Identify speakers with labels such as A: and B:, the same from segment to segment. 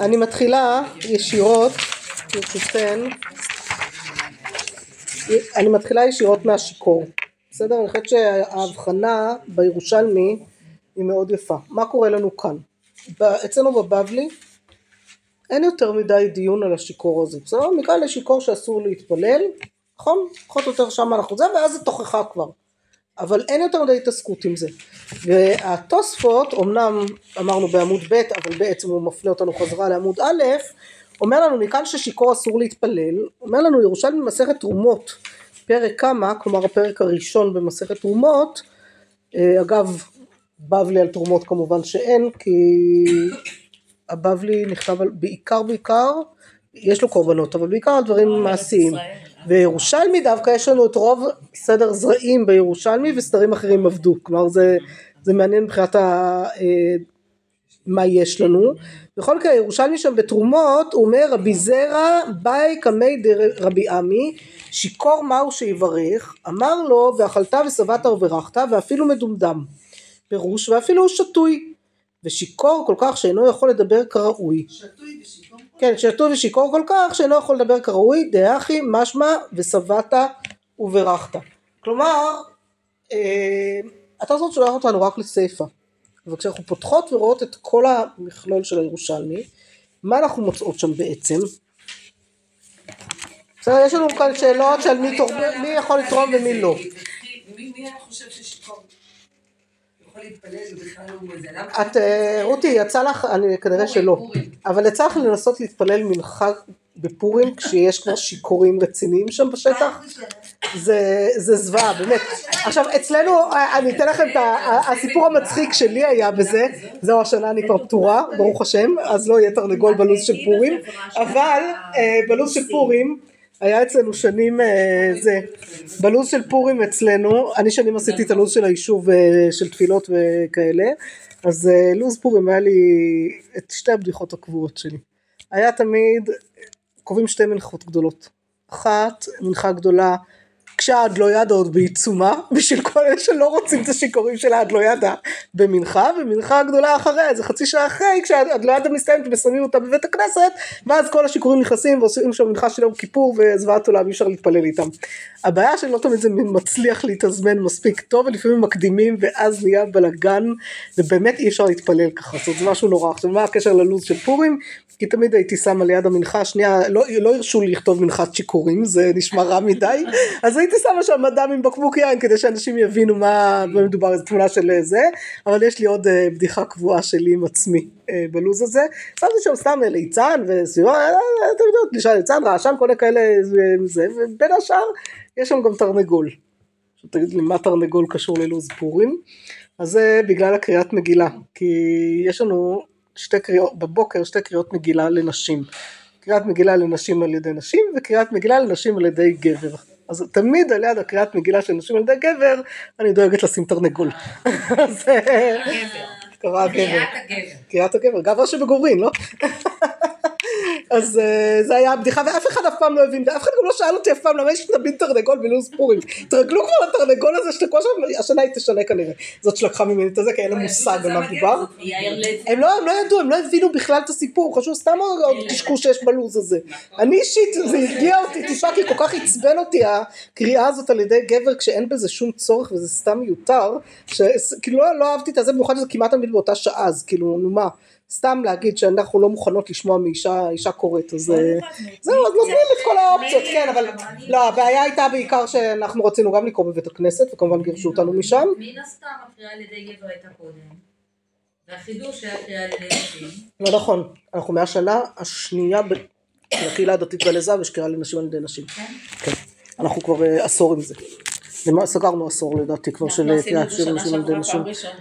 A: אני מתחילה ישירות, ברשותכן, אני מתחילה ישירות מהשיכור, בסדר? אני חושבת שההבחנה בירושלמי היא מאוד יפה. מה קורה לנו כאן? אצלנו בבבלי אין יותר מדי דיון על השיכור הזה, בסדר? מכאן לשיכור שאסור להתפלל, נכון? פחות או יותר שם אנחנו זה, ואז זה תוכחה כבר. אבל אין יותר מדי התעסקות עם זה. והתוספות, אמנם אמרנו בעמוד ב', אבל בעצם הוא מפנה אותנו חזרה לעמוד א', אומר לנו מכאן ששיכור אסור להתפלל, אומר לנו ירושלמי במסכת תרומות, פרק כמה, כלומר הפרק הראשון במסכת תרומות, אה, אגב בבלי על תרומות כמובן שאין, כי הבבלי נכתב על, בעיקר בעיקר, יש לו קורבנות, אבל בעיקר על דברים מעשיים. וירושלמי דווקא יש לנו את רוב סדר זרעים בירושלמי וסדרים אחרים עבדו, כלומר זה, זה מעניין מבחינת ה, אה, מה יש לנו. בכל מקרה ירושלמי שם בתרומות הוא אומר רבי זרע באי קמי דרבי עמי שיכור מהו שיברך אמר לו ואכלת ושבעת וברכת ואפילו מדומדם פירוש ואפילו שתוי ושיכור כל כך שאינו יכול לדבר כראוי. שתוי ושיכור? כן, שתוי ושיכור כל כך שאינו יכול לדבר כראוי, דאחי משמע ושבעת וברכת. כלומר, אה, אתה זאת שולח אותנו רק לסיפא. וכשאנחנו פותחות ורואות את כל המכלול של הירושלמי, מה אנחנו מוצאות שם בעצם? בסדר, יש לנו כאן שאלות של מי יכול לתרום ומי לא. מי היה חושב ששיכור את אה, רותי יצא לך, אני כנראה שלא, אבל יצא לך לנסות להתפלל מנחה בפורים כשיש כבר שיכורים רציניים שם בשטח? זה זוועה באמת. עכשיו אצלנו אני אתן לכם את הסיפור המצחיק שלי היה בזה, זהו השנה אני כבר פטורה ברוך השם אז לא יהיה תרנגול בלו"ז של פורים, אבל אה, בלו"ז של פורים היה אצלנו שנים אה, זה, בלו"ז של פורים אצלנו, אני שנים עשיתי את הלו"ז של היישוב אה, של תפילות וכאלה, אז אה, לו"ז פורים היה לי את שתי הבדיחות הקבועות שלי. היה תמיד, קובעים שתי מנחות גדולות. אחת, מנחה גדולה כשהאדלוידה עוד בעיצומה, בשביל כל אלה שלא רוצים את השיכורים של האדלוידה במנחה, ומנחה גדולה אחריה, איזה חצי שעה אחרי, כשהאדלוידה מסתיימת ושמים אותה בבית הכנסת, ואז כל השיכורים נכנסים ועושים שם מנחה של יום כיפור וזוועת עולם, אי אפשר להתפלל איתם. הבעיה שלא תמיד זה מצליח להתאזמן מספיק טוב, ולפעמים מקדימים ואז נהיה בלאגן, ובאמת אי אפשר להתפלל ככה, זאת זה משהו נורא. עכשיו מה הקשר ללו"ז של פורים? כי תמיד הייתי שמה ליד המנחה השנייה, לא, לא הרשו לי לכתוב מנחת שיכורים, זה נשמע רע מדי, אז הייתי שמה שם אדם עם בקבוק יין כדי שאנשים יבינו מה מדובר, איזה תמונה של זה, אבל יש לי עוד uh, בדיחה קבועה שלי עם עצמי uh, בלוז הזה, שמתי שם סתם ליצן וסביבה, אתם יודעות, נשאר ליצן, רעשן, כל כאלה, זה, ובין השאר יש שם גם תרנגול. תגיד לי מה תרנגול קשור ללוז פורים? אז זה בגלל הקריאת מגילה, כי יש לנו שתי קריאות, בבוקר שתי קריאות מגילה לנשים. קריאת מגילה לנשים על ידי נשים וקריאת מגילה לנשים על ידי גבר. אז תמיד על יד הקריאת מגילה של נשים על ידי גבר אני דואגת לשים תרנגול. קריאת הגבר. קריאת הגבר, גבר שבגורין, לא? אז אה, זה היה הבדיחה ואף אחד אף פעם לא הבין ואף אחד גם לא שאל אותי אף פעם למה יש תמיד תרנגול בלו"ז פורים? תרגלו כבר לתרנגול הזה שאתה כל שנה השנה היא תשנה כנראה. זאת שלקחה ממני את זה כי אין לה מושג על מה מדובר. הם לא ידעו הם לא הבינו בכלל את הסיפור חשוב סתם עוד קשקוש שיש בלו"ז הזה. אני אישית זה הרגיע אותי תשמע כי כל כך עצבן אותי הקריאה הזאת על ידי גבר כשאין בזה שום צורך וזה סתם מיותר כאילו לא, לא אהבתי את זה במיוחד שזה כמעט תמיד באותה שעה אז כאילו נו מה סתם להגיד שאנחנו לא מוכנות לשמוע מאישה אישה קוראת אז אה, זהו אז נותנים את כל האופציות כן אבל לא הבעיה הייתה בעיקר שאנחנו רצינו גם לקרוא בבית הכנסת וכמובן גירשו אותנו משם.
B: מן הסתם הקריאה על ידי גבר הייתה קודם. והחידוש היה קריאה על ידי נשים.
A: לא נכון. אנחנו מהשנה השנייה בקהילה הדתית בלזב יש קריאה לנשים על ידי נשים. כן, כן. אנחנו כבר אה, עשור עם זה. סגרנו עשור לדעתי כבר של קריאת שירים של ילדי נשים.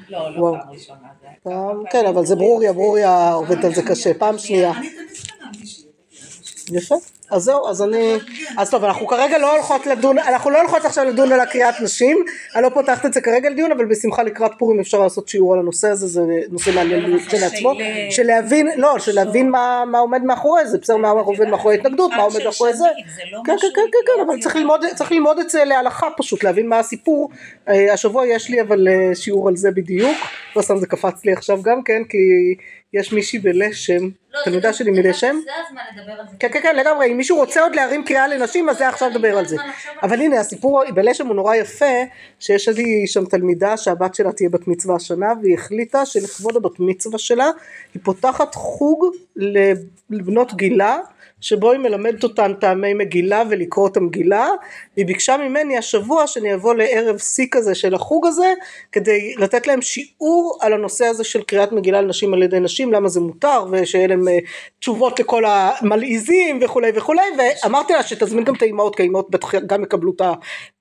B: לא, לא פעם ראשונה.
A: כן, אבל זה ברוריה, ברוריה עובדת על זה קשה. פעם שנייה. יפה. אז זהו, אז אני, אז טוב, אנחנו כרגע לא הולכות לדון, אנחנו לא הולכות עכשיו לדון על הקריאת נשים, אני לא פותחת את זה כרגע לדיון, אבל בשמחה לקראת פורים אפשר לעשות שיעור על הנושא הזה, זה נושא מעניין כשלעצמו, של להבין, לא, של להבין מה עומד מאחורי זה, בסדר, מה עומד מאחורי ההתנגדות, מה עומד מאחורי זה, כן, כן, כן, כן, אבל צריך ללמוד את זה להלכה פשוט, להבין מה הסיפור, השבוע יש לי אבל שיעור על זה בדיוק, לא סתם זה קפץ לי עכשיו גם כן, כי יש מישהי בלשם,
B: לא
A: תלמידה
B: זה-
A: שלי מדי
B: זה-
A: שם.
B: זה הזמן לדבר על זה.
A: כן כן כן לגמרי אם מישהו רוצה עוד להרים קריאה לנשים אז זה עכשיו לדבר על זה אבל הנה הסיפור בלשם הוא נורא יפה שיש לי שם תלמידה שהבת שלה תהיה בת מצווה השנה והיא החליטה שלכבוד הבת מצווה שלה היא פותחת חוג לבנות גילה שבו היא מלמדת אותן טעמי מגילה ולקרוא את המגילה והיא ביקשה ממני השבוע שאני אבוא לערב שיא כזה של החוג הזה כדי לתת להם שיעור על הנושא הזה של קריאת מגילה לנשים על ידי נשים למה זה מותר ושיהיה להם אה, תשובות לכל המלעיזים וכולי וכולי. ואמרתי לה שתזמין גם את האימהות כי האימהות גם יקבלו את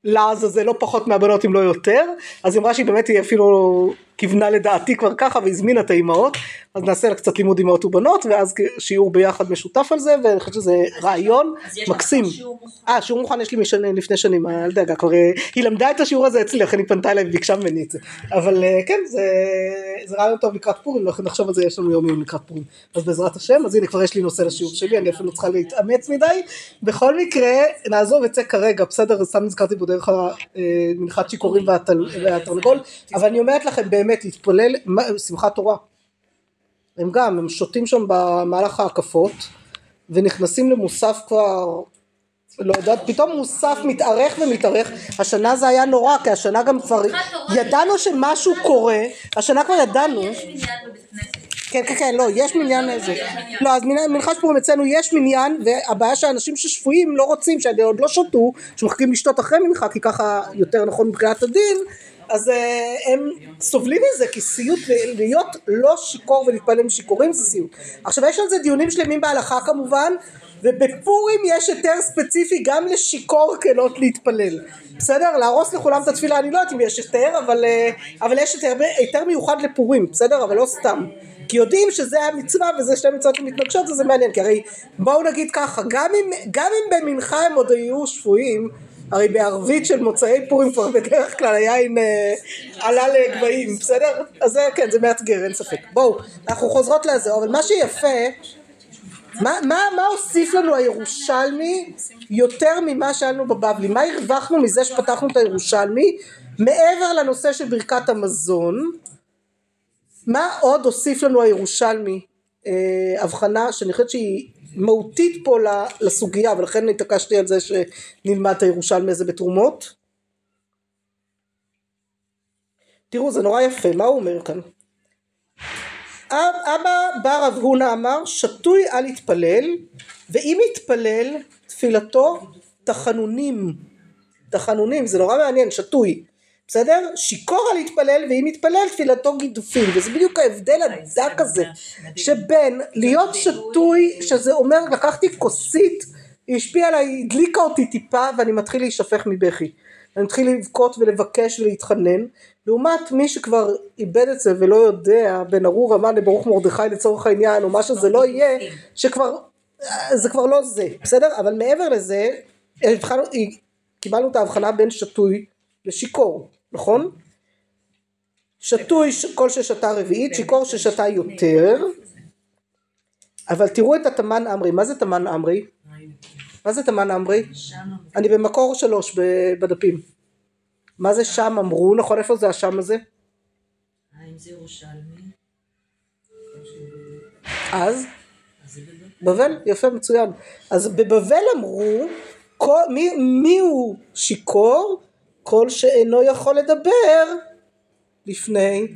A: הלעז הזה לא פחות מהבנות אם לא יותר. אז היא אמרה שהיא באמת היא אפילו כיוונה לדעתי כבר ככה והזמינה את האימהות. אז נעשה לה קצת לימוד אימהות ובנות ואז שיעור ביחד משותף על זה ואני חושבת שזה רעיון מקסים. אה שיעור מוכן יש לי משנה, לפני שנים אל דאגה כבר אה, היא למדה את השיעור הזה אצלי לכן היא פנתה אליי וביקשה ממני את זה. אבל אה, כן זה, זה רעיון טוב לקראת פורים לכן נחשוב על זה יש לנו יום יום לקראת פורים. אז בעזרת השם אז הנה כבר יש לי נושא לשיעור שלי אני אפילו צריכה להתאמץ מדי. בכל מקרה נעזוב את זה כרגע בסדר? סתם נזכרתי בו דרך המנחת שיכורים והתל- והתרנגול. אבל אני אומרת לכם באמת להתפלל שמחת תורה. הם גם הם שותים שם במהלך ההקפות ונכנסים למוסף כבר לא יודעת, פתאום מוסף מתארך ומתארך, השנה זה היה נורא, כי השנה גם כבר ידענו שמשהו קורה, השנה כבר ידענו. כן כן כן, לא, יש מניין איזה, לא, אז מנ- מנחש פורים אצלנו יש מניין, והבעיה שאנשים ששפויים לא רוצים, שעוד לא שתו, שמחכים לשתות אחרי מנחה, כי ככה יותר נכון מבחינת הדין, אז אה, הם סובלים מזה, כי סיוט, להיות לא שיכור ולהתפלל עם שיכורים זה סיוט. עכשיו יש על זה דיונים שלמים בהלכה כמובן, ובפורים יש היתר ספציפי גם לשיכור כלות להתפלל. בסדר? להרוס לכולם את התפילה, אני לא יודעת אם יש היתר, אבל, אה, אבל יש היתר, היתר מיוחד לפורים, בסדר? אבל לא סתם. כי יודעים שזה המצווה וזה שתי מצוות שמתנגשות וזה מעניין, כי הרי בואו נגיד ככה, גם אם, גם אם במנחה הם עוד היו שפויים, הרי בערבית של מוצאי פורים כבר בדרך כלל היין אה, עלה לגבהים, בסדר? אז זה כן, זה מאתגר, אין ספק. בואו, אנחנו חוזרות לזה, אבל מה שיפה מה, הוסיף לנו הירושלמי יותר ממה שהיה לנו בבבלי? מה הרווחנו מזה שפתחנו את הירושלמי מעבר לנושא של ברכת המזון? מה עוד הוסיף לנו הירושלמי? אה, הבחנה שאני חושבת שהיא מהותית פה לסוגיה ולכן התעקשתי על זה שנלמד את הירושלמי הזה בתרומות. תראו זה נורא יפה מה הוא אומר כאן? אב- אבא בר רב הונא אמר שתוי אל יתפלל ואם יתפלל תפילתו תחנונים תחנונים זה נורא מעניין שתוי בסדר? שיכור אל יתפלל ואם יתפלל תפילתו גידופים וזה בדיוק ההבדל הדק הזה שבין להיות שתוי שזה אומר לקחתי כוסית היא השפיעה עליי הדליקה אותי טיפה ואני מתחיל להישפך מבכי. אני מתחיל לבכות ולבקש ולהתחנן. לעומת מי שכבר איבד את זה ולא יודע בין ארור המן לברוך מרדכי לצורך העניין או מה שזה לא יהיה שכבר זה כבר לא זה בסדר? אבל מעבר לזה קיבלנו את ההבחנה בין שתוי לשיכור נכון? שתוי כל ששתה רביעית שיכור ששתה יותר אבל תראו את התמן עמרי מה זה תמן עמרי? מה זה תמן עמרי? אני במקור שלוש בדפים מה זה שם אמרו נכון איפה זה השם הזה?
B: האם זה ירושלמי?
A: אז. בבל יפה מצוין אז בבבל אמרו מי הוא שיכור כל שאינו יכול לדבר לפני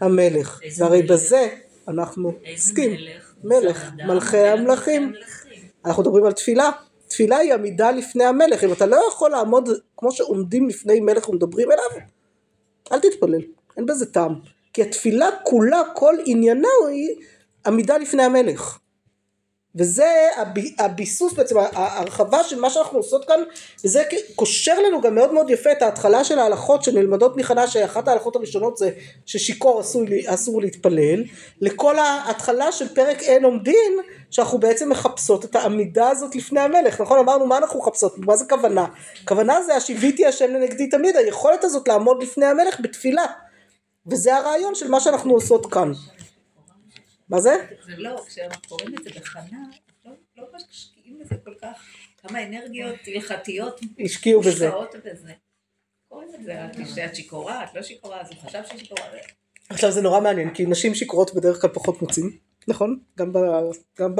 A: המלך. והרי
B: מלך?
A: בזה אנחנו עוסקים.
B: מלך?
A: מלכי המלכים. אנחנו מדברים על תפילה. תפילה היא עמידה לפני המלך. אם אתה לא יכול לעמוד כמו שעומדים לפני מלך ומדברים אליו אל תתפלל. אין בזה טעם. כי התפילה כולה כל עניינה היא עמידה לפני המלך וזה הב- הביסוס בעצם ההרחבה של מה שאנחנו עושות כאן וזה קושר לנו גם מאוד מאוד יפה את ההתחלה של ההלכות שנלמדות מחנה שאחת ההלכות הראשונות זה ששיכור אסור, אסור להתפלל לכל ההתחלה של פרק אין עומדין שאנחנו בעצם מחפשות את העמידה הזאת לפני המלך נכון? אמרנו מה אנחנו מחפשות? מה זה כוונה? כוונה זה השיביתי השם לנגדי תמיד היכולת הזאת לעמוד לפני המלך בתפילה. וזה הרעיון של מה שאנחנו עושות כאן מה זה?
C: זה לא, כשאנחנו קוראים את זה בחנה, לא, לא משקיעים בזה כל כך, כמה אנרגיות הלכתיות
A: השקיעו בזה.
C: קוראים את זה, את שיכורה, את לא שיכורה, אז הוא חשב שהיא שיכורה.
A: עכשיו זה נורא מעניין כי נשים שיכורות בדרך כלל פחות מוצאים נכון, גם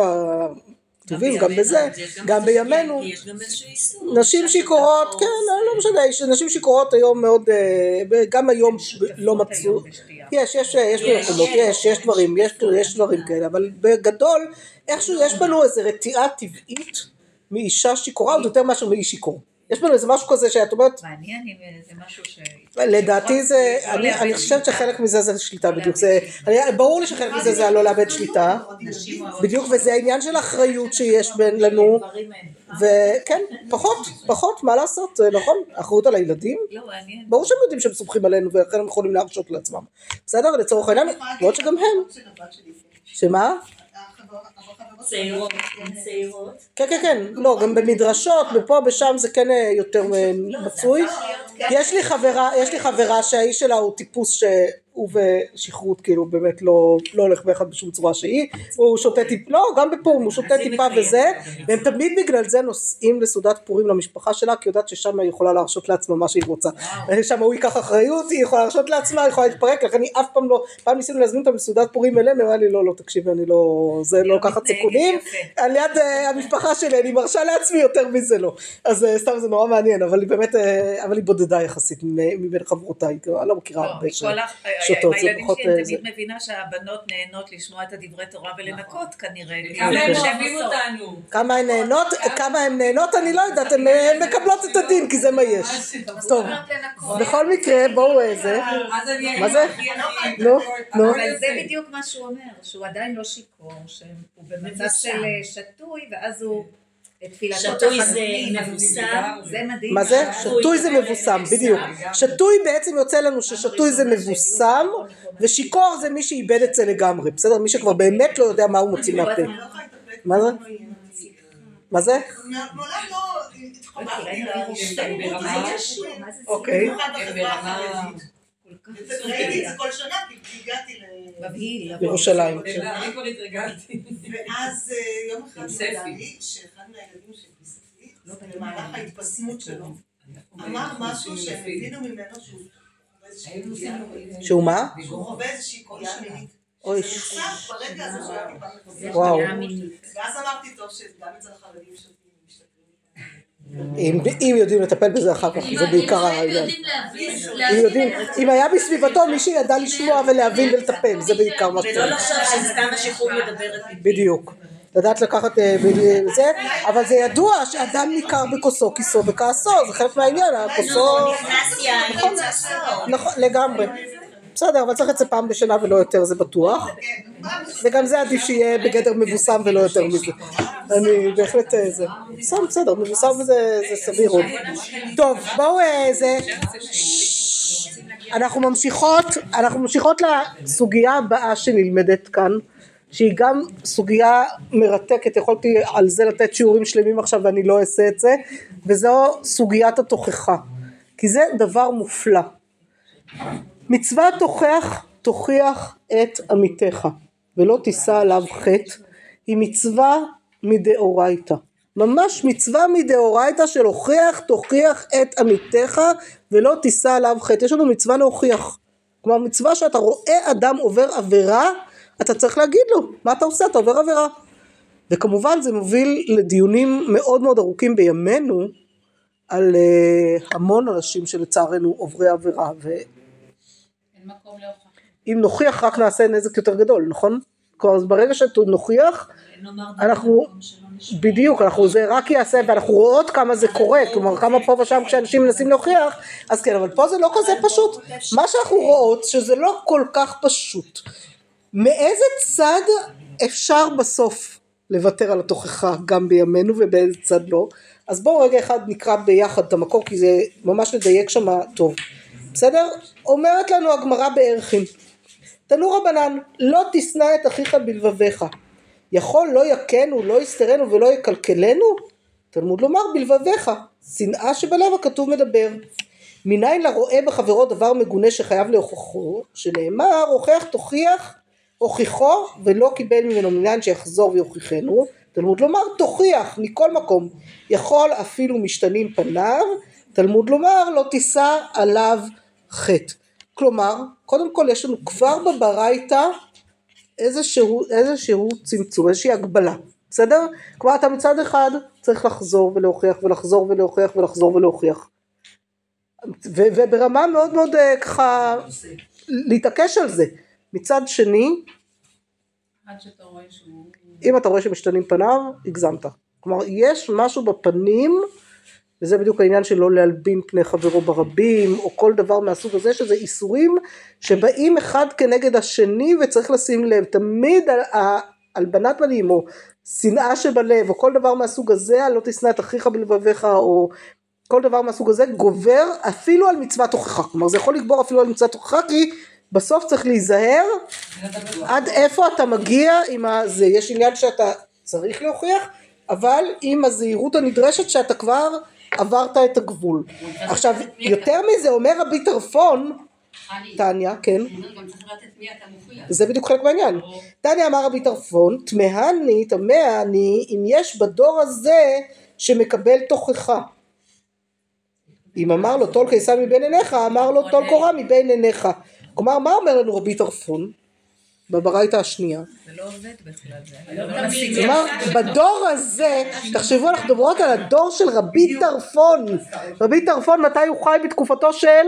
A: ב... גם בזה, גם בימינו. נשים שיכורות, כן, לא לא משנה, נשים שיכורות היום מאוד, אה, גם היום לא מצאו, יש, יש, יש מקומות, יש, יש דברים, יש, יש דברים כאלה, אבל בגדול, איכשהו יש בנו איזו רתיעה טבעית מאישה שיכורה עוד יותר מאשר מאיש שיכור. יש בנו איזה משהו כזה שאת אומרת,
C: מעניין אם זה משהו ש...
A: לדעתי זה,
C: לא
A: אני, חושבת. שחלק מזה זה שליטה בדיוק, זה, אני, ברור לי שחלק מזה זה הלא לאבד שליטה, בדיוק, וזה העניין של האחריות שיש בין לנו. וכן, פחות, פחות, מה לעשות, זה נכון, אחריות על הילדים,
C: לא, מעניין.
A: ברור שהם יודעים שהם סומכים עלינו ולכן הם יכולים להרשות לעצמם, בסדר, לצורך העניין, למרות שגם הם, שמה?
D: צעירות, הן צעירות.
A: כן כן כן, לא, גם במדרשות, ופה ושם זה כן אה, יותר אה, מצוי. יש לי חברה, יש לי חברה שהאיש שלה הוא טיפוס שהוא ושכרות כאילו באמת לא, לא הולך ביחד בשום צורה שהיא, הוא שותה טיפה, לא, גם בפורים הוא שותה טיפה וזה. והם תמיד בגלל זה נוסעים לסעודת פורים למשפחה שלה, כי יודעת ששם היא יכולה להרשות לעצמה מה שהיא רוצה. שם הוא ייקח אחריות, היא יכולה להרשות לעצמה, היא יכולה להתפרק, לכן היא אף פעם לא, פעם ניסינו להזמין אותה לסעודת פורים אלינו, היא אמרה לי לא, לא, תקשיבי, אני לא, זה לא לקחת
C: מתנהגת
A: סיכונים. על יד אה, המשפחה שלי, אני מרשה לעצמי יותר מזה לא. אז אה, סתם זה נורא מעניין, אבל היא באמת, אה, אבל היא בודדה יחסית מבין חברותיי, כאילו, אני לא מכירה
C: לא,
A: הרבה ש...
C: מכל ה-
A: שותות, זה
C: הילדים
A: פחות,
C: שלי, אני
A: אה,
C: תמיד מבינה שהבנות נהנות לשמוע את הדברי תורה ולנקות כנראה.
D: כמה הם אוהבים. אותנו.
A: כמה הן נהנות, כמה הן נהנות, אני לא יודעת, הן אה, מקבלות את הדין, כי זה מה יש. טוב, בכל מקרה, בואו איזה,
D: אני
A: מה זה? נו, נו.
C: אבל זה בדיוק מה שהוא אומר, שהוא עדיין לא שיכור, שהוא במצב. של אה, שתוי, ואז הוא...
D: שתוי זה מבוסם.
C: זה מדהים.
A: מה זה? שתוי זה מבוסם, בדיוק. שתוי בעצם יוצא לנו ששתוי זה מבוסם, ושיכור זה מי שאיבד את זה לגמרי, בסדר? מי שכבר באמת לא יודע מה הוא מוציא מהפה. מה זה? מה זה?
E: מעולם לא
C: מה זה
A: אוקיי.
C: כל כך
E: ראיתי את זה כל שנה כי הגעתי ל...
C: מבהיל.
A: ירושלים.
D: אני כבר התרגלתי.
E: ואז אה, יום אחד נודע. לי שאחד מהילדים של גיסתי, במהלך ההתבשמות שלו, אמר משהו שהם הבינו ממנו שהוא חווה איזושהי פגיעה
A: שהוא מה?
E: שהוא חווה איזושהי פגיעה מינית.
A: אוי,
E: ברגע הזה שהוא היה טיפה. ואז אמרתי, טוב, שגם אצל החרדים משתכרים.
A: אם אם יודעים לטפל בזה אחר כך, זה בעיקר
B: אם
A: העניין.
B: יודעים להבין,
A: אם
B: להבין
A: יודעים,
B: את
A: אם היה בסביבתו מי שידע לשמוע ולהבין ולטפל, זה בעיקר מה
D: ולא
A: שצריך.
D: לחשוב שזה סתם השחרור מדברת איתי.
A: בדיוק. לדעת לקחת אה, זה, אבל זה ידוע שאדם ניכר בכוסו, כיסו וכעסו, זה חלק מהעניין, הכוסו,
D: יין, יצא סוף.
A: נכון, לגמרי. בסדר, אבל צריך את זה פעם בשנה ולא יותר, זה בטוח. וגם זה עדיף שיהיה בגדר מבוסם ולא יותר מזה. אני בהחלט אה, זה. בסדר, בסדר, מבוסם זה סביר עוד. טוב, בואו אה, זה... אנחנו ממשיכות, אנחנו ממשיכות לסוגיה הבאה שנלמדת כאן, שהיא גם סוגיה מרתקת, יכולתי על זה לתת שיעורים שלמים עכשיו ואני לא אעשה את זה, וזו סוגיית התוכחה, כי זה דבר מופלא. מצווה תוכח תוכיח את עמיתך ולא תישא עליו חטא היא מצווה מדאורייתא. ממש מצווה מדאורייתא של הוכיח תוכיח את עמיתך ולא תישא עליו חטא. יש לנו מצווה להוכיח. כלומר מצווה שאתה רואה אדם עובר עבירה אתה צריך להגיד לו מה אתה עושה? אתה עובר עבירה. וכמובן זה מוביל לדיונים מאוד מאוד ארוכים בימינו על uh, המון אנשים שלצערנו עוברי עבירה ו...
B: אין מקום להוכחה.
A: אם נוכיח רק נעשה נזק יותר גדול, נכון? כלומר, ברגע שנוכיח, אנחנו, בדיוק, אנחנו, זה רק יעשה, ואנחנו רואות כמה זה קורה, כלומר, כמה פה ושם כשאנשים מנסים להוכיח, אז כן, אבל פה זה לא כזה פשוט. מה שאנחנו רואות, שזה לא כל כך פשוט. מאיזה צד אפשר בסוף לוותר על התוכחה גם בימינו ובאיזה צד לא? אז בואו רגע אחד נקרא ביחד את המקור, כי זה ממש לדייק שם טוב. בסדר? אומרת לנו הגמרא בערכין. תנו רבנן, לא תשנא את אחיך בלבביך. יכול לא יכנו, לא יסתרנו ולא יקלקלנו? תלמוד לומר בלבביך. שנאה שבלב הכתוב מדבר. מניין לרואה בחברו דבר מגונה שחייב להוכחו, שנאמר הוכח תוכיח הוכיחו ולא קיבל ממנו מניין שיחזור ויוכיחנו, תלמוד לומר תוכיח מכל מקום, יכול אפילו משתנים פניו, תלמוד לומר לא תישא עליו חטא. כלומר, קודם כל יש לנו כבר בברייתא איזשהו, איזשהו צמצום, איזושהי הגבלה, בסדר? כלומר אתה מצד אחד צריך לחזור ולהוכיח ולחזור ולהוכיח ולחזור ולהוכיח. ו- וברמה מאוד מאוד אה, ככה להתעקש על זה. מצד שני. אם אתה רואה שמשתנים פניו, הגזמת. כלומר, יש משהו בפנים, וזה בדיוק העניין של לא להלבין פני חברו ברבים, או כל דבר מהסוג הזה, שזה איסורים שבאים אחד כנגד השני, וצריך לשים לב, תמיד הלבנת פנים, או שנאה שבלב, או כל דבר מהסוג הזה, לא תשנא את אחיך בלבביך, או כל דבר מהסוג הזה, גובר אפילו על מצוות הוכחה. כלומר, זה יכול לגבור אפילו על מצוות הוכחה, כי בסוף צריך להיזהר עד איפה אתה מגיע עם הזה, יש עניין שאתה צריך להוכיח, אבל עם הזהירות הנדרשת שאתה כבר עברת את הגבול. עכשיו, יותר מזה אומר רבי טרפון, טניה, כן. זה בדיוק חלק מהעניין. טניה אמר רבי טרפון, תמהני, תמה אם יש בדור הזה שמקבל תוכחה. אם אמר לו טול קיסם מבין עיניך, אמר לו טול קורה מבין עיניך. כלומר, מה אומר לנו רבי טרפון? בברייתא השנייה.
C: זה לא עובד בכלל, זה
B: לא.
A: כלומר בדור הזה, תחשבו אנחנו מדברות על הדור של רבי טרפון, רבי טרפון מתי הוא חי בתקופתו של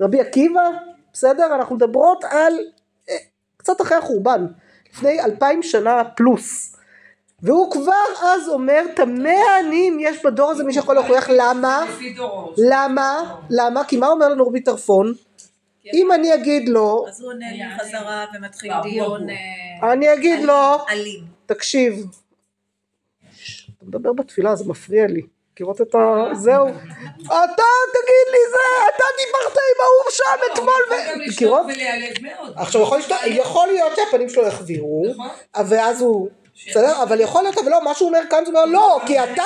A: רבי עקיבא, בסדר? אנחנו מדברות על אה, קצת אחרי החורבן, לפני אלפיים שנה פלוס, והוא כבר אז אומר תמה אני אם יש בדור הזה מי שיכול להוכיח למה. למה, למה, כי מה אומר לנו רבי טרפון? אם אני אגיד לו,
C: אז הוא עונה לי חזרה ומתחיל דיון. אה,
A: אני אגיד לו,
C: אלים.
A: תקשיב, אתה מדבר בתפילה זה מפריע לי, מכירות את ה... זהו, אתה תגיד לי זה, אתה דיברת עם ההוא שם אתמול, ו- מכירות?
D: ולהיעלב מאוד.
A: עכשיו יכול להיות, יכול להיות שהפנים שלו יחבירו,
D: נכון.
A: ואז הוא, בסדר, אבל יכול להיות, אבל לא, מה שהוא אומר כאן זה אומר לא, כי אתה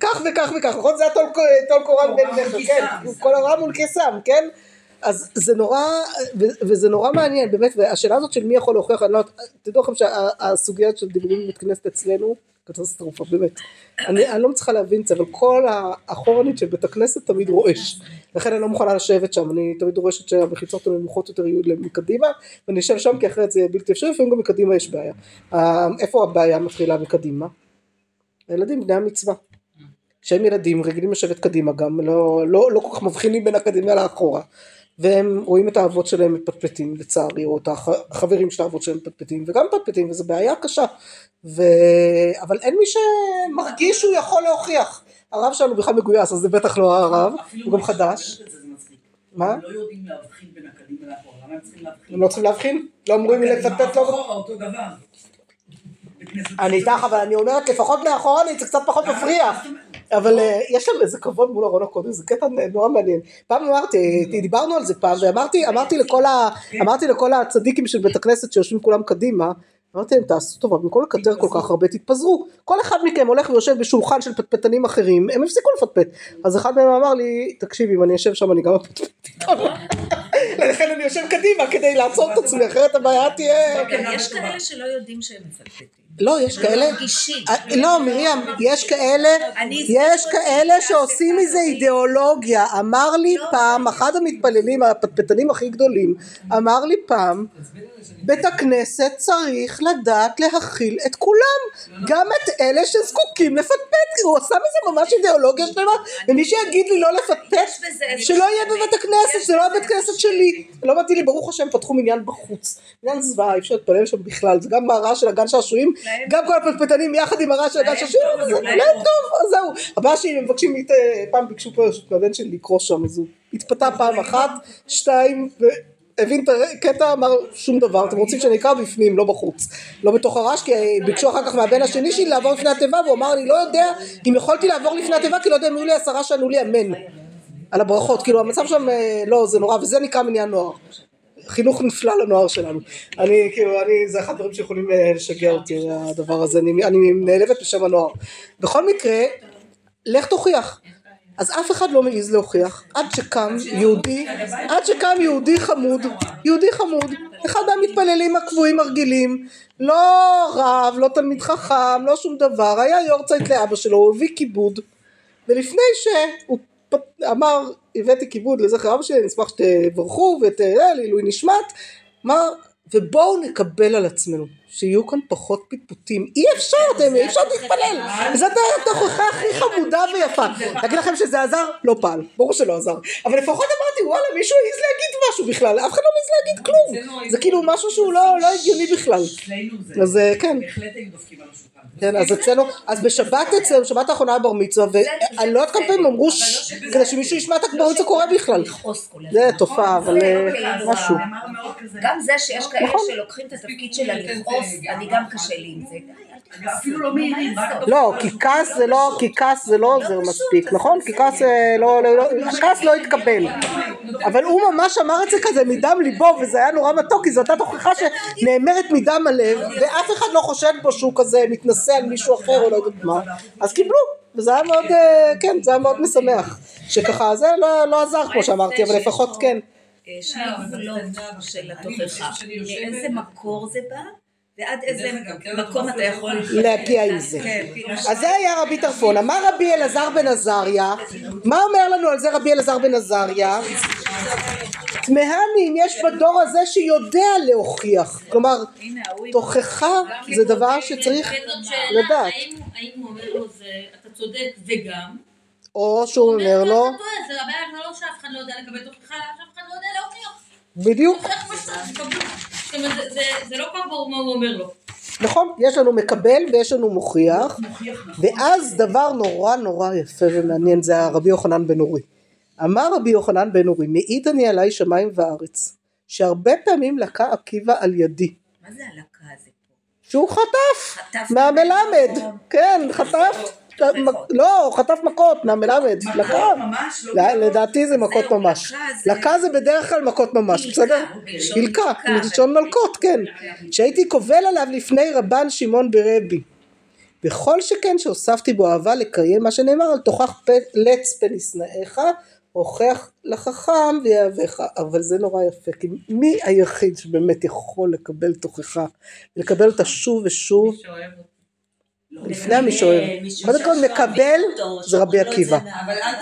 A: כך וכך וכך, נכון? זה הטול טול קורה בין
D: מול
A: בניך,
D: קיסם.
A: כן, כל הרע מול קיסם, כן? אז זה נורא, וזה נורא מעניין, באמת, והשאלה הזאת של מי יכול להוכיח, אני לא יודעת, תדעו לכם שהסוגיה של דיבורים בבית כנסת אצלנו, קטסטרופה, באמת. אני, אני לא מצליחה להבין את זה, אבל כל האחורנית של בית הכנסת תמיד רועש. לכן אני לא מוכנה לשבת שם, אני תמיד דורשת שהמחיצות הנמוכות יותר יהיו מקדימה, ואני אשב שם כי אחרת זה יהיה בלתי אפשרי, לפעמים גם מקדימה יש בעיה. אה, איפה הבעיה מתחילה מקדימה? הילדים בני המצווה. כשהם ילדים רגילים לשבת קדימה גם, לא, לא, לא כל כך מבחינים בין הקדימה לאחורה. והם רואים את האבות שלהם מפטפטים לצערי, או את הח- החברים של האבות שלהם מפטפטים, וגם מפטפטים, וזו בעיה קשה. ו... אבל אין מי שמרגיש שהוא יכול להוכיח. הרב שלנו בכלל מגויס, אז זה בטח לא הרב, הוא גם חדש. מה?
F: הם לא יודעים להבחין בין הקדימה לאחורה, למה הם צריכים להבחין?
A: הם לא צריכים להבחין? לא אמורים לפטפט לא...
F: אותו דבר.
A: אני איתך, אבל אני אומרת לפחות מאחורנית זה קצת פחות מפריע. אבל אה, יש להם איזה כבוד מול ארון הקודש, זה קטע נורא מעניין. פעם אמרתי, דיברנו על זה פעם, ואמרתי אמרתי לכל הצדיקים של בית הכנסת שיושבים כולם קדימה, אמרתי להם תעשו טובה, במקום לקטר כל כך הרבה תתפזרו. כל אחד מכם הולך ויושב בשולחן של פטפטנים אחרים, הם הפסיקו לפטפט. אז אחד מהם אמר לי, תקשיב, אם אני אשב שם אני גם אפטפט. לכן אני יושב קדימה כדי לעצור את עצמי, אחרת הבעיה תהיה...
C: גם יש כאלה שלא יודעים שהם מפטפטים.
A: לא, יש כאלה...
C: מרגישים.
A: אה, לא, מרים, יש כאלה, יש כאלה שעושים מזה אידיאולוגיה. אמר לי פעם, אחד המתפללים, הפטפטנים הכי גדולים, אמר לי פעם, בית הכנסת צריך לדעת להכיל את כולם, גם את אלה שזקוקים לפטפט, הוא עשה מזה ממש אידיאולוגיה שלמה, ומי שיגיד לי לא לפטפט, שלא יהיה בבית הכנסת, זה לא הבית כנסת. שלי. לא באתי לי, ברוך השם, פתחו מניין בחוץ. מניין זוועה, אי אפשר להתפלל שם בכלל, זה גם הרעש של הגן שעשועים, גם כל הפטפטנים יחד עם הרעש של
C: טוב,
A: זה-
C: להם טוב.
A: אז זהו. הבעיה שלי, הם מבקשים, אה, פעם ביקשו פה מהבן שלי לקרוא שם, אז הוא התפתה פעם אחת, שתיים, והבין את הקטע, אמר שום דבר, אתם רוצים שאני אקרא בפנים, לא בחוץ. לא בתוך הרעש, כי ביקשו אחר כך מהבן השני שלי לעבור לפני התיבה, והוא אמר לי, לא יודע אם יכולתי לעבור לפני התיבה, כי לא יודע אם היו לי עשרה שענו לי אמן. על הברכות, כאילו המצב שם, אה, לא, זה נורא, וזה נקרא מניין נוער. חינוך נפלא לנוער שלנו. אני, כאילו, אני, זה אחד הדברים שיכולים אה, לשגע אותי, הדבר הזה, אני, אני נעלבת בשם הנוער. בכל מקרה, לך תוכיח. אז אף אחד לא מעז להוכיח, עד שקם יהודי, עד שקם יהודי חמוד, יהודי חמוד, אחד מהמתפללים הקבועים הרגילים, לא רב, לא תלמיד חכם, לא שום דבר, היה יורצייט לאבא שלו, הוא הביא כיבוד, ולפני שהוא אמר הבאתי כיבוד לזכר אבא שלי, אני אשמח שתברכו ותראה לעילוי נשמת, אמר ובואו נקבל על עצמנו שיהיו כאן פחות פטפוטים. אי אפשר אתם אי אפשר להתפלל. זאת התוכחה הכי חמודה ויפה. להגיד לכם שזה עזר? לא פעל. ברור שלא עזר. אבל לפחות אמרתי וואלה מישהו העז להגיד משהו בכלל. אף אחד לא מעז להגיד כלום. זה כאילו משהו שהוא לא לא הגיוני בכלל. אז אה, כן.
F: בהחלט היו דופקים על השולחן.
A: כן, אז אצלנו, אז בשבת אצלנו, בשבת האחרונה היה בר מצווה, ואני לא יודעת כמה פעמים אמרו ש- כדי שמישהו ישמע את הבר מצווה קורה בכלל. זה תופעה, אבל אה, משהו.
C: גם זה שיש כאלה
A: נכון.
C: שלוקחים את התפקיד שלה לכעוס, אני גם קשה לי עם זה.
F: אפילו לא מעירים, רק
A: לא, כי כעס זה לא, כי כעס זה לא עוזר מספיק, נכון? כי כעס לא, לא, לא, הכעס לא התקבל. אבל הוא ממש אמר את זה כזה מדם ליבו, וזה היה נורא מתוק, כי זו אותה תוכחה שנאמרת מדם הלב, ואף אחד לא חושד בו שהוא כזה מתנשא על מישהו אחר או לא יודעת מה, אז קיבלו, וזה היה מאוד, אה, כן, זה היה מאוד משמח, שככה, זה לא, לא עזר כמו שאמרתי, אבל לפחות כן.
C: אה, שני גבולות של התוכחה. מאיזה מקור זה בא, ועד איזה מקום אתה יכול...
A: להגיע עם זה.
C: כן,
A: אז זה היה רבי טרפון. אמר רבי אלעזר בן עזריה, מה אומר לנו על זה רבי אלעזר בן עזריה? תמהני אם יש בדור הזה שיודע להוכיח. כלומר, תוכחה זה דבר שצריך לדעת.
B: האם- הוא אומר לו זה, אתה צודק וגם,
A: או שהוא אומר לו,
B: טועה, זה הבעיה לא שאף אחד לא יודע לקבל תוכחה, אלא שאף אחד לא יודע להוכיח.
A: בדיוק,
B: זאת אומרת, זה- לא כך ברור מה הוא אומר לו.
A: נכון, יש לנו מקבל ויש לנו מוכיח,
F: נכון.
A: ואז דבר נורא נורא יפה ומעניין זה הרבי יוחנן בן אורי. אמר רבי יוחנן בן אורי, מעיד אני עליי שמיים וארץ, שהרבה פעמים לקה עקיבא על ידי,
C: מה זה הלקה הזה?
A: שהוא חטף
C: חטף
A: מהמלמד. כן, חטף, לא, חטף מכות מהמלמד, לקה,
F: מכות ממש לא...
A: לא, לדעתי זה מכות ממש,
C: לקה זה-
A: לקה בדרך כלל מכות ממש, בסדר? הילקה. מלשון מלקות, כן, שהייתי קובל עליו לפני רבן שמעון ברבי, וכל שכן שהוספתי בו אהבה לקיים מה שנאמר על תוכח לץ פן ישנאיך הוכח לחכם ויאהבך. אבל זה נורא יפה כי מי היחיד שבאמת יכול לקבל תוכחה ולקבל אותה שוב ושוב. לפני המי שאוהב קודם כל מקבל זה רבי עקיבא.
D: אל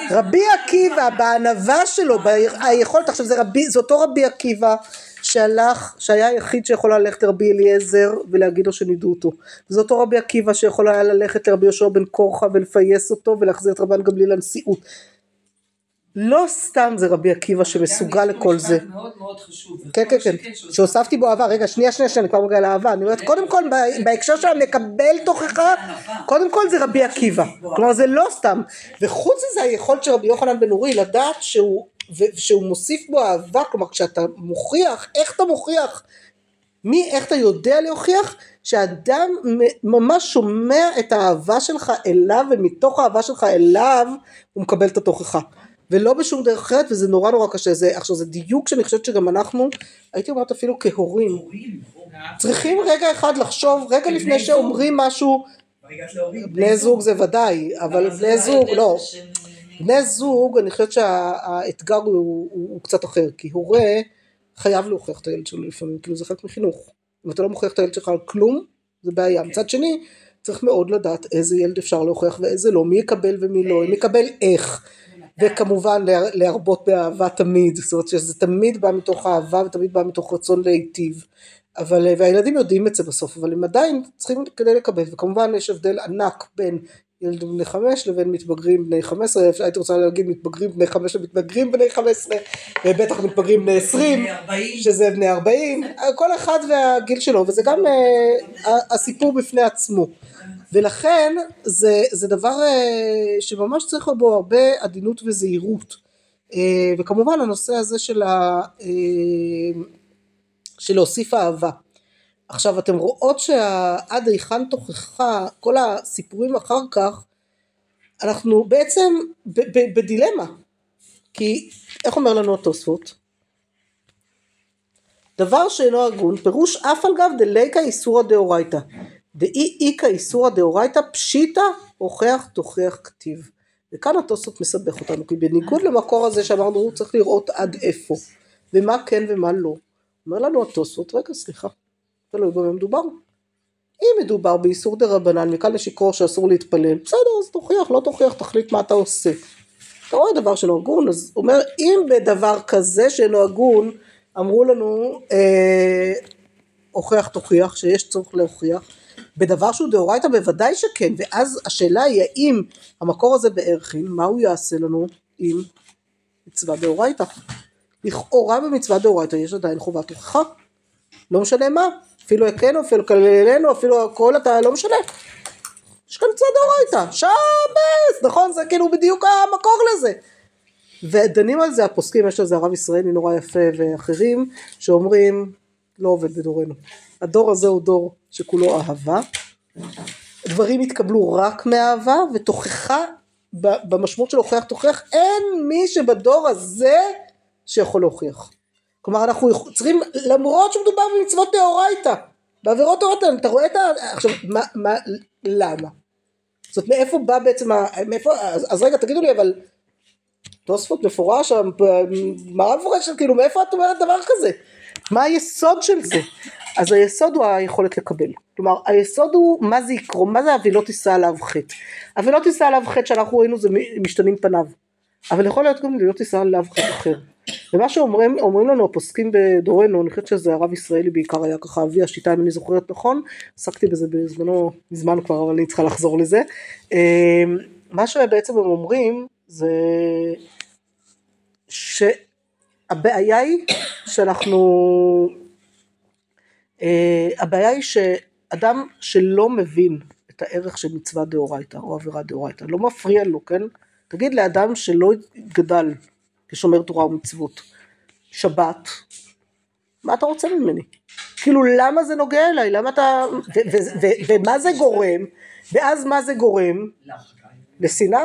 D: תשמע.
A: רבי עקיבא בענווה שלו ביכולת עכשיו זה אותו רבי עקיבא שהלך שהיה היחיד שיכול ללכת לרבי אליעזר ולהגיד לו שנידו אותו. זה אותו רבי עקיבא שיכול היה ללכת לרבי יהושע בן קורחה ולפייס אותו ולהחזיר את רבן גמליאל לנשיאות לא סתם זה רבי עקיבא שמסוגל לכל זה
D: מאוד מאוד חשוב.
A: כן כן כן שהוספתי בו אהבה רגע שנייה שנייה שנייה אני כבר מגיעה לאהבה אני אומרת קודם כל בהקשר של המקבל תוכחה קודם כל זה רבי עקיבא כלומר זה לא סתם וחוץ מזה היכולת של רבי יוחנן בן אורי לדעת שהוא שהוא מוסיף בו אהבה כלומר כשאתה מוכיח איך אתה מוכיח מי איך אתה יודע להוכיח שאדם ממש שומע את האהבה שלך אליו ומתוך האהבה שלך אליו הוא מקבל את התוכחה ולא בשום דרך אחרת וזה נורא נורא קשה. זה עכשיו זה דיוק שאני חושבת שגם אנחנו הייתי אומרת אפילו כהורים.
F: הורים, הורים.
A: צריכים רגע אחד לחשוב רגע לפני
F: בני זוג.
A: שאומרים משהו. בני זוג זה ודאי אבל בני זוג לא. בני זוג אני חושבת שהאתגר הוא, הוא, הוא קצת אחר כי הורה חייב להוכיח את הילד שלו לפעמים כאילו זה חלק מחינוך. אם אתה לא מוכיח את הילד שלך על כלום זה בעיה. מצד שני צריך מאוד לדעת איזה ילד אפשר להוכיח ואיזה לא מי יקבל ומי לא מי יקבל איך וכמובן לה- להרבות באהבה תמיד זאת אומרת שזה תמיד בא מתוך אהבה ותמיד בא מתוך רצון להיטיב אבל והילדים יודעים את זה בסוף אבל הם עדיין צריכים כדי לקבל וכמובן יש הבדל ענק בין ילדים בני חמש לבין מתבגרים בני חמש עשרה הייתי רוצה להגיד מתבגרים בני חמש למתבגרים בני חמש עשרה ובטח מתבגרים בני עשרים
F: בני 40.
A: שזה בני 40, כל אחד והגיל שלו, וזה גם אה, הסיפור בפני עצמו. ולכן זה, זה דבר אה, שממש צריך בו הרבה עדינות וזהירות. אה, וכמובן הנושא הזה של, ה, אה, של להוסיף אהבה. עכשיו אתם רואות שעד היכן תוכחה כל הסיפורים אחר כך אנחנו בעצם ב- ב- בדילמה כי איך אומר לנו התוספות? דבר שאינו הגון פירוש אף על גב דליקה איסורא דאורייתא דאי איכא איסורא דאורייתא פשיטא הוכח תוכיח כתיב. וכאן התוספות מסבך אותנו כי בניגוד למקור הזה שאמרנו הוא צריך לראות עד איפה ומה כן ומה לא. אומר לנו התוספות רגע סליחה תלוי במה מדובר. אם מדובר באיסור דה רבנן מכאן לשיכור שאסור להתפלל בסדר אז תוכיח לא תוכיח תחליט מה אתה עושה. אתה רואה דבר שאינו הגון אז הוא אומר אם בדבר כזה שאינו הגון אמרו לנו אה, הוכח תוכיח, שיש צורך להוכיח, בדבר שהוא דאורייתא בוודאי שכן, ואז השאלה היא האם המקור הזה בערכין, מה הוא יעשה לנו עם מצווה דאורייתא? לכאורה במצווה דאורייתא יש עדיין חובת הוכחה, לא משנה מה, אפילו הכנו, אפילו כללנו, אפילו הכל אתה לא משנה. יש כאן מצווה דאורייתא, שבס, נכון? זה כאילו בדיוק המקור לזה. ודנים על זה הפוסקים, יש לזה הרב ישראלי נורא יפה ואחרים, שאומרים, לא עובד בדורנו. הדור הזה הוא דור שכולו אהבה. דברים יתקבלו רק מאהבה, ותוכחה, במשמעות של הוכח תוכיח, אין מי שבדור הזה שיכול להוכיח. כלומר אנחנו יכ- צריכים, למרות שמדובר במצוות דאורייתא, בעבירות דאורייתא, אתה רואה את ה... עכשיו, מה, מה, למה? זאת אומרת, מאיפה בא בעצם, ה- מאיפה, אז, אז רגע תגידו לי, אבל תוספות מפורש, מה מפורש, כאילו מאיפה את אומרת דבר כזה? מה היסוד של זה? אז היסוד הוא היכולת לקבל. כלומר, היסוד הוא מה זה יקרום, מה זה אבי לא תישא עליו חטא. אבי לא תישא עליו חטא שאנחנו ראינו זה משתנים פניו. אבל יכול להיות גם לא תישא עליו חטא אחר. ומה שאומרים אומרים לנו הפוסקים בדורנו, אני חושבת שזה הרב ישראלי בעיקר היה ככה אבי השיטה אם אני זוכרת נכון, עסקתי בזה בזמנו, מזמן כבר אבל אני צריכה לחזור לזה. אה, מה שבעצם הם אומרים זה שהבעיה היא שאנחנו, אה, הבעיה היא שאדם שלא מבין את הערך של מצווה דאורייתא או עבירה דאורייתא, לא מפריע לו, כן? תגיד לאדם שלא גדל כשומר תורה ומצוות, שבת, מה אתה רוצה ממני? כאילו למה זה נוגע אליי? למה אתה... ומה זה גורם? ואז מה זה גורם? לשנאה?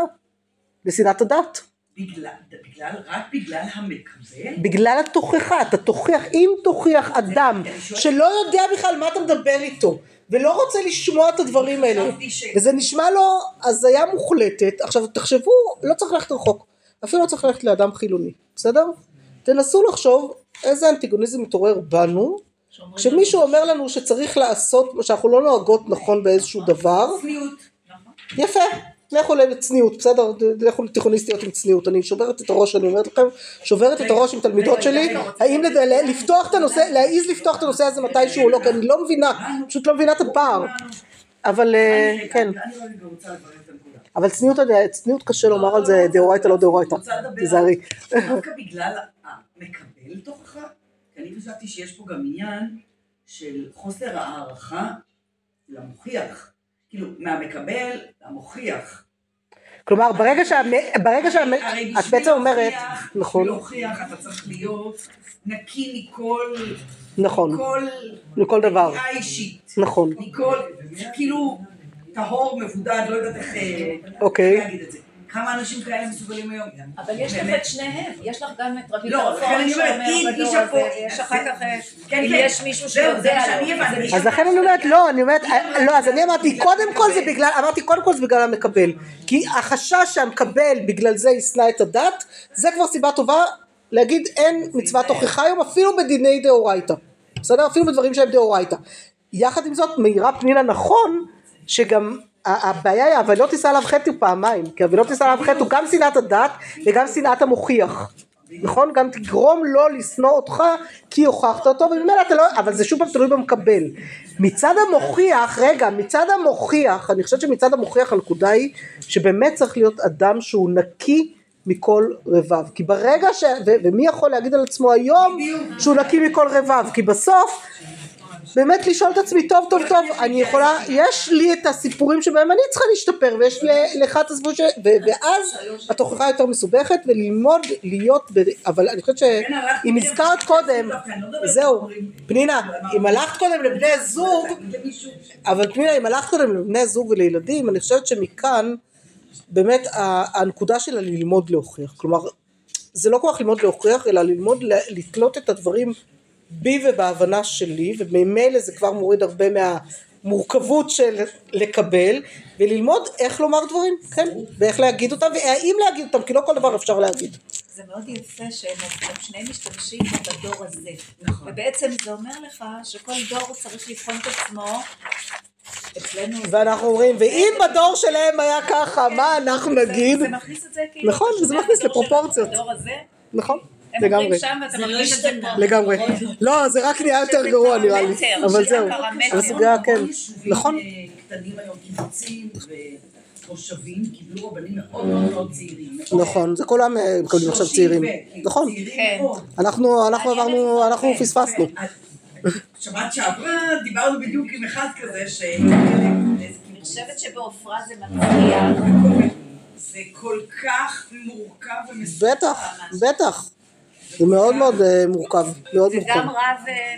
A: לשנאת הדת.
F: בגלל, בגלל, רק בגלל המקבל?
A: בגלל התוכחה, אתה תוכיח, אם תוכיח אדם שלא יודע בכלל מה אתה מדבר איתו ולא רוצה לשמוע את הדברים האלה וזה נשמע לו הזיה מוחלטת, עכשיו תחשבו, לא צריך ללכת רחוק, אפילו לא צריך ללכת לאדם חילוני, בסדר? תנסו לחשוב איזה אנטיגוניזם מתעורר בנו כשמישהו אומר לנו שצריך לעשות, שאנחנו לא נוהגות נכון באיזשהו דבר,
F: צניעות.
A: יפה, לכו לצניעות, בסדר? לכו לתיכוניסטיות עם צניעות, אני שוברת את הראש, אני אומרת לכם, שוברת את הראש עם תלמידות שלי, האם לפתוח את הנושא, להעיז לפתוח את הנושא הזה מתישהו לא, כי אני לא מבינה, פשוט לא מבינה את הפער, אבל אה, כן,
F: הנקודה.
A: אבל צניעות, צניעות קשה לומר על זה דאורייתא לא דאורייתא, תיזהרי.
F: דווקא בגלל המקבל כי אני חשבתי שיש פה גם עניין של חוסר הערכה למוכיח. כאילו, מהמקבל למוכיח.
A: כלומר ברגע שה... ברגע שה...
F: הרי
A: את בעצם אומרת, נכון,
F: בשביל להוכיח אתה צריך להיות נקי מכל...
A: נכון,
F: מכל...
A: מכל דבר,
F: פגיעה אישית.
A: נכון,
F: מכל... כאילו... טהור, מבודד, לא יודעת איך... אה,
A: אוקיי.
F: להגיד את זה. כמה אנשים כאלה מסוגלים היום?
C: אבל יש לך. את שניהם, יש לך גם את רבי
F: לא, אני
C: טרפון
F: אומרת,
C: שאומר בדור
F: אישה פה-
C: הזה, יש אחר כך, אה,
F: כן, כן.
C: יש מישהו שיודע,
F: מה שאני הבנתי.
C: זה
A: אז לכן אני אומרת, לא, אני אומרת, לא, אז אני אמרתי, קודם כל זה בגלל, אמרתי קודם כל זה בגלל המקבל, כי החשש שהמקבל בגלל זה ישנא את הדת, זה כבר סיבה טובה להגיד אין מצוות תוכחה היום אפילו בדיני דאורייתא, בסדר? אפילו בדברים שהם דאורייתא. יחד עם זאת מאירה פנינה נכון, שגם הבעיה היא אבל לא תישא עליו חטא פעמיים, כי אבל לא תישא עליו חטא הוא גם שנאת הדת וגם שנאת המוכיח. נכון? גם תגרום לו לשנוא אותך כי הוכחת אותו וממילא אתה לא, אבל זה שוב פעם תלוי במקבל. מצד המוכיח, רגע, מצד המוכיח, אני חושבת שמצד המוכיח הנקודה היא שבאמת צריך להיות אדם שהוא נקי מכל רבב. כי ברגע ש... ו- ומי יכול להגיד על עצמו היום שהוא נקי מכל רבב? כי בסוף באמת לשאול את עצמי טוב טוב טוב אני יכולה יש לי את הסיפורים שבהם אני צריכה להשתפר ויש לך את הסיפור ש... ואז התוכחה יותר מסובכת וללמוד להיות. אבל אני חושבת שאם הזכרת קודם זהו פנינה אם הלכת קודם לבני זוג אבל פנינה אם הלכת קודם לבני זוג ולילדים אני חושבת שמכאן באמת הנקודה של הללמוד להוכיח כלומר זה לא כל כך ללמוד להוכיח אלא ללמוד לתלות את הדברים בי ובהבנה שלי וממילא זה כבר מוריד הרבה מהמורכבות של לקבל וללמוד איך לומר דברים כן ואיך להגיד אותם והאם להגיד אותם כי לא כל דבר אפשר להגיד
C: זה מאוד יפה שהם הם שניהם משתמשים בדור הזה.
F: נכון.
C: ובעצם זה אומר לך שכל דור צריך לבחון את עצמו. אצלנו זה-
A: ואנחנו אומרים ואם בדור שלהם היה ככה מה אנחנו
C: זה-
A: נגיד
C: זה מכניס את זה כאילו.
A: נכון,
C: שומע
A: מכניס לפרופורציות. נכון לגמרי.
C: שם ואתה
D: לא
C: מרגיש את זה. פה.
A: לגמרי. לא, זה רק נהיה יותר גרוע נראה לי. אבל
C: זה
A: זהו. על הסוגיה, כן. נכון.
F: אה, קטנים היום, קיבוצים ומושבים, קיבלו רבנים מאוד מאוד מאוד צעירים. מאוד.
A: נכון, זה כולם אה, מקבלים עכשיו
F: 30
A: צעירים.
F: ו-
A: נכון.
C: כן.
F: מאוד.
A: אנחנו עברנו, אנחנו
C: זה.
A: פספסנו.
F: שבת שעברה דיברנו בדיוק עם אחד כזה ש...
C: אני חושבת שבעופרה זה מצליח.
F: זה כל כך מורכב ומסוכן.
A: בטח, בטח. זה מאוד מאוד אה, מורכב, מאוד
C: זה
A: מורכב.
C: גם רב